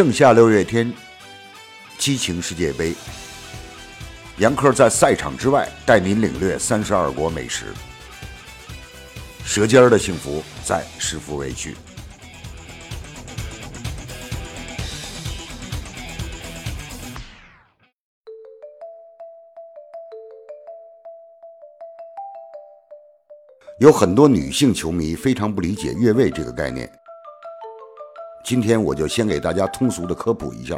盛夏六月天，激情世界杯。杨科在赛场之外带您领略三十二国美食，舌尖儿的幸福在食富味区。有很多女性球迷非常不理解越位这个概念。今天我就先给大家通俗的科普一下。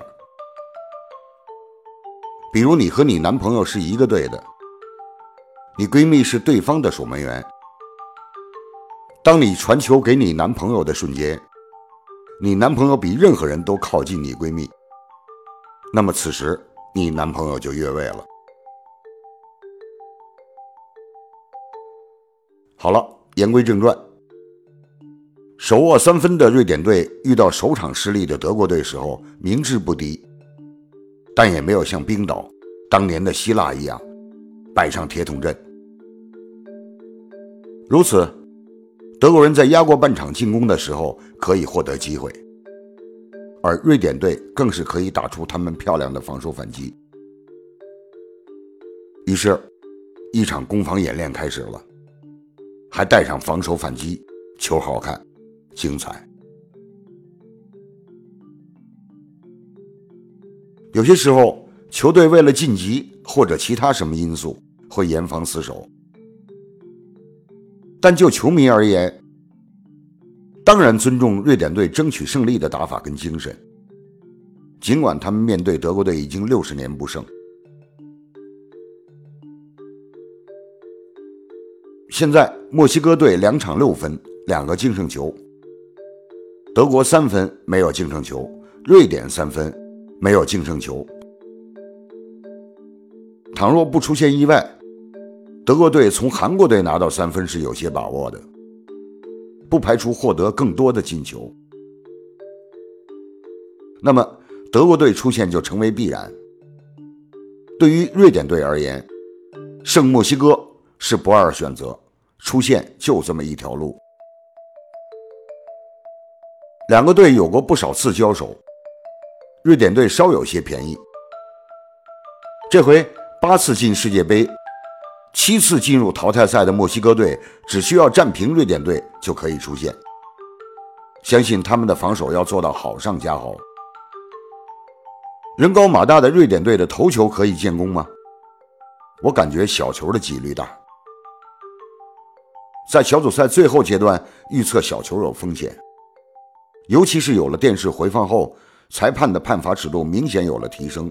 比如你和你男朋友是一个队的，你闺蜜是对方的守门员。当你传球给你男朋友的瞬间，你男朋友比任何人都靠近你闺蜜，那么此时你男朋友就越位了。好了，言归正传。手握三分的瑞典队遇到首场失利的德国队时候，明智不敌，但也没有像冰岛、当年的希腊一样摆上铁桶阵。如此，德国人在压过半场进攻的时候可以获得机会，而瑞典队更是可以打出他们漂亮的防守反击。于是，一场攻防演练开始了，还带上防守反击，球好看。精彩。有些时候，球队为了晋级或者其他什么因素，会严防死守。但就球迷而言，当然尊重瑞典队争取胜利的打法跟精神。尽管他们面对德国队已经六十年不胜，现在墨西哥队两场六分，两个净胜球。德国三分没有净胜球，瑞典三分没有净胜球。倘若不出现意外，德国队从韩国队拿到三分是有些把握的，不排除获得更多的进球。那么德国队出现就成为必然。对于瑞典队而言，胜墨西哥是不二选择，出现就这么一条路。两个队有过不少次交手，瑞典队稍有些便宜。这回八次进世界杯，七次进入淘汰赛的墨西哥队，只需要战平瑞典队就可以出线。相信他们的防守要做到好上加好。人高马大的瑞典队的头球可以建功吗？我感觉小球的几率大。在小组赛最后阶段预测小球有风险。尤其是有了电视回放后，裁判的判罚尺度明显有了提升，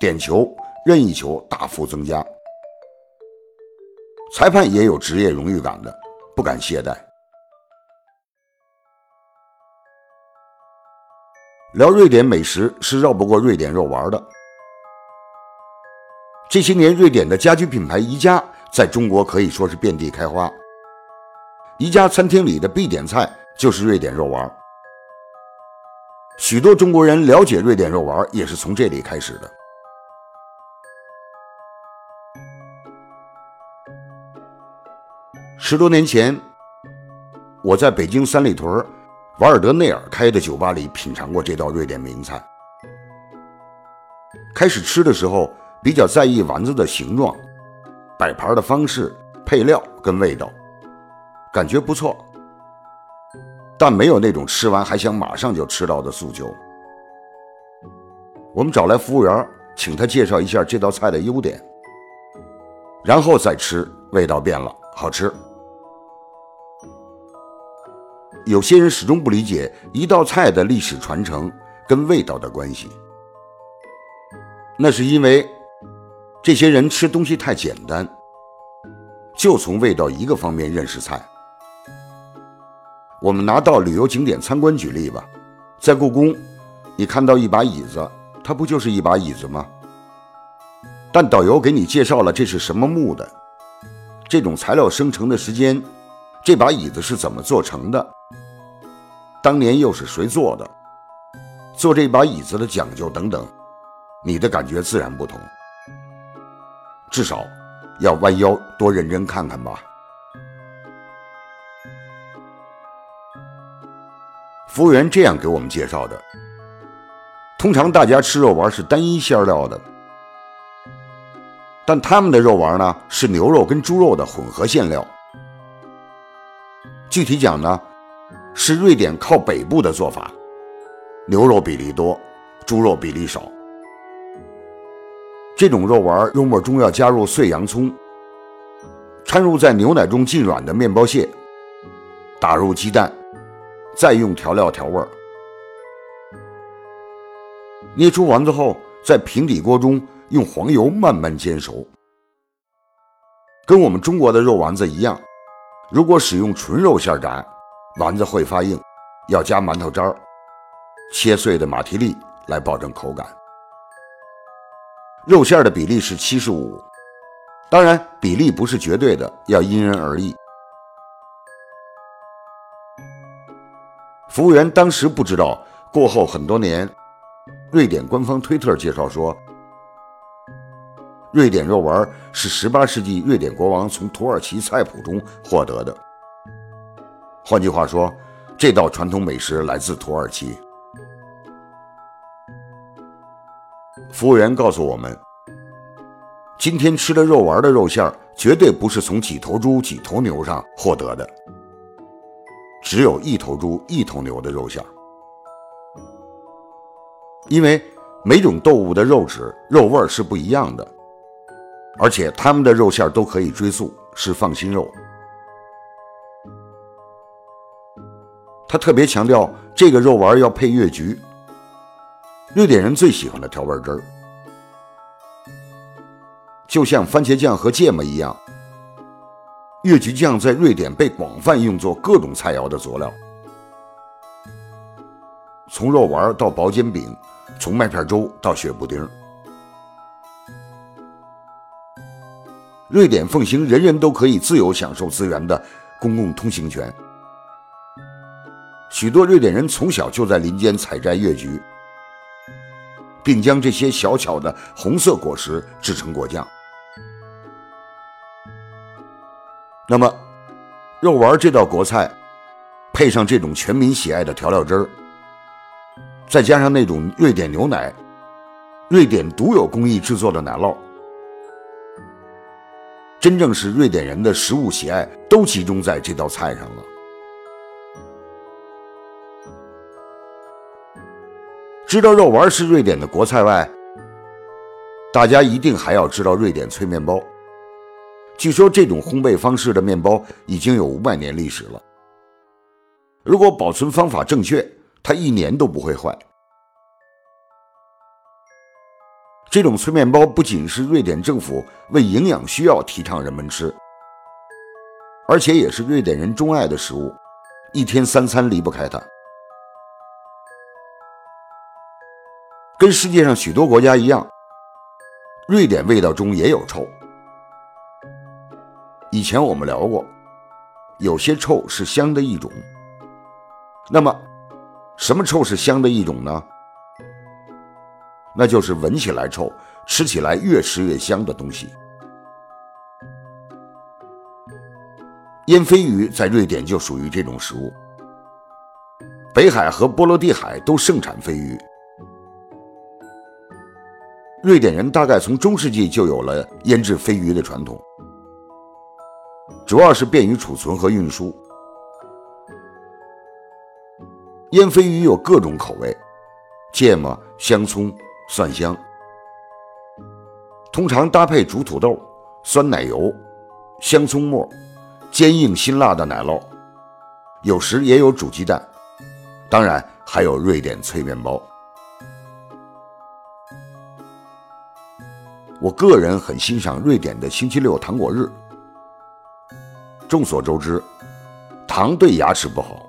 点球、任意球大幅增加，裁判也有职业荣誉感的，不敢懈怠。聊瑞典美食是绕不过瑞典肉丸的。这些年，瑞典的家居品牌宜家在中国可以说是遍地开花，宜家餐厅里的必点菜。就是瑞典肉丸，许多中国人了解瑞典肉丸也是从这里开始的。十多年前，我在北京三里屯瓦尔德内尔开的酒吧里品尝过这道瑞典名菜。开始吃的时候比较在意丸子的形状、摆盘的方式、配料跟味道，感觉不错。但没有那种吃完还想马上就吃到的诉求。我们找来服务员，请他介绍一下这道菜的优点，然后再吃，味道变了，好吃。有些人始终不理解一道菜的历史传承跟味道的关系，那是因为这些人吃东西太简单，就从味道一个方面认识菜。我们拿到旅游景点参观举例吧，在故宫，你看到一把椅子，它不就是一把椅子吗？但导游给你介绍了这是什么木的，这种材料生成的时间，这把椅子是怎么做成的，当年又是谁做的，做这把椅子的讲究等等，你的感觉自然不同。至少要弯腰多认真看看吧。服务员这样给我们介绍的：通常大家吃肉丸是单一馅料的，但他们的肉丸呢是牛肉跟猪肉的混合馅料。具体讲呢，是瑞典靠北部的做法，牛肉比例多，猪肉比例少。这种肉丸肉末中要加入碎洋葱，掺入在牛奶中浸软的面包屑，打入鸡蛋，再用调料调味儿。捏出丸子后，在平底锅中用黄油慢慢煎熟。跟我们中国的肉丸子一样，如果使用纯肉馅炸，丸子会发硬，要加馒头渣儿、切碎的马蹄粒来保证口感。肉馅的比例是七十五，当然比例不是绝对的，要因人而异。服务员当时不知道，过后很多年，瑞典官方推特介绍说，瑞典肉丸是十八世纪瑞典国王从土耳其菜谱中获得的。换句话说，这道传统美食来自土耳其。服务员告诉我们，今天吃的肉丸的肉馅绝对不是从几头猪、几头牛上获得的，只有一头猪、一头牛的肉馅儿因为每种动物的肉质、肉味是不一样的，而且它们的肉馅儿都可以追溯是放心肉。他特别强调，这个肉丸要配越橘。瑞典人最喜欢的调味汁儿，就像番茄酱和芥末一样，越橘酱在瑞典被广泛用作各种菜肴的佐料，从肉丸到薄煎饼，从麦片粥到雪布丁。瑞典奉行人人都可以自由享受资源的公共通行权，许多瑞典人从小就在林间采摘越橘。并将这些小巧的红色果实制成果酱。那么，肉丸这道国菜，配上这种全民喜爱的调料汁儿，再加上那种瑞典牛奶，瑞典独有工艺制作的奶酪，真正是瑞典人的食物喜爱都集中在这道菜上了。知道肉丸是瑞典的国菜外，大家一定还要知道瑞典脆面包。据说这种烘焙方式的面包已经有五百年历史了。如果保存方法正确，它一年都不会坏。这种脆面包不仅是瑞典政府为营养需要提倡人们吃，而且也是瑞典人钟爱的食物，一天三餐离不开它。跟世界上许多国家一样，瑞典味道中也有臭。以前我们聊过，有些臭是香的一种。那么，什么臭是香的一种呢？那就是闻起来臭，吃起来越吃越香的东西。烟鲱鱼在瑞典就属于这种食物。北海和波罗的海都盛产鲱鱼。瑞典人大概从中世纪就有了腌制鲱鱼的传统，主要是便于储存和运输。腌飞鱼有各种口味，芥末、香葱、蒜香，通常搭配煮土豆、酸奶油、香葱末、坚硬辛辣的奶酪，有时也有煮鸡蛋，当然还有瑞典脆面包。我个人很欣赏瑞典的星期六糖果日。众所周知，糖对牙齿不好。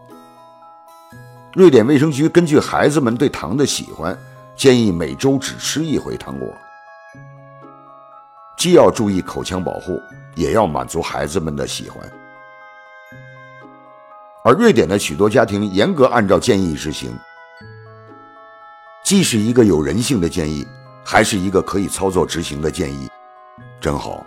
瑞典卫生局根据孩子们对糖的喜欢，建议每周只吃一回糖果，既要注意口腔保护，也要满足孩子们的喜欢。而瑞典的许多家庭严格按照建议执行，既是一个有人性的建议。还是一个可以操作执行的建议，真好。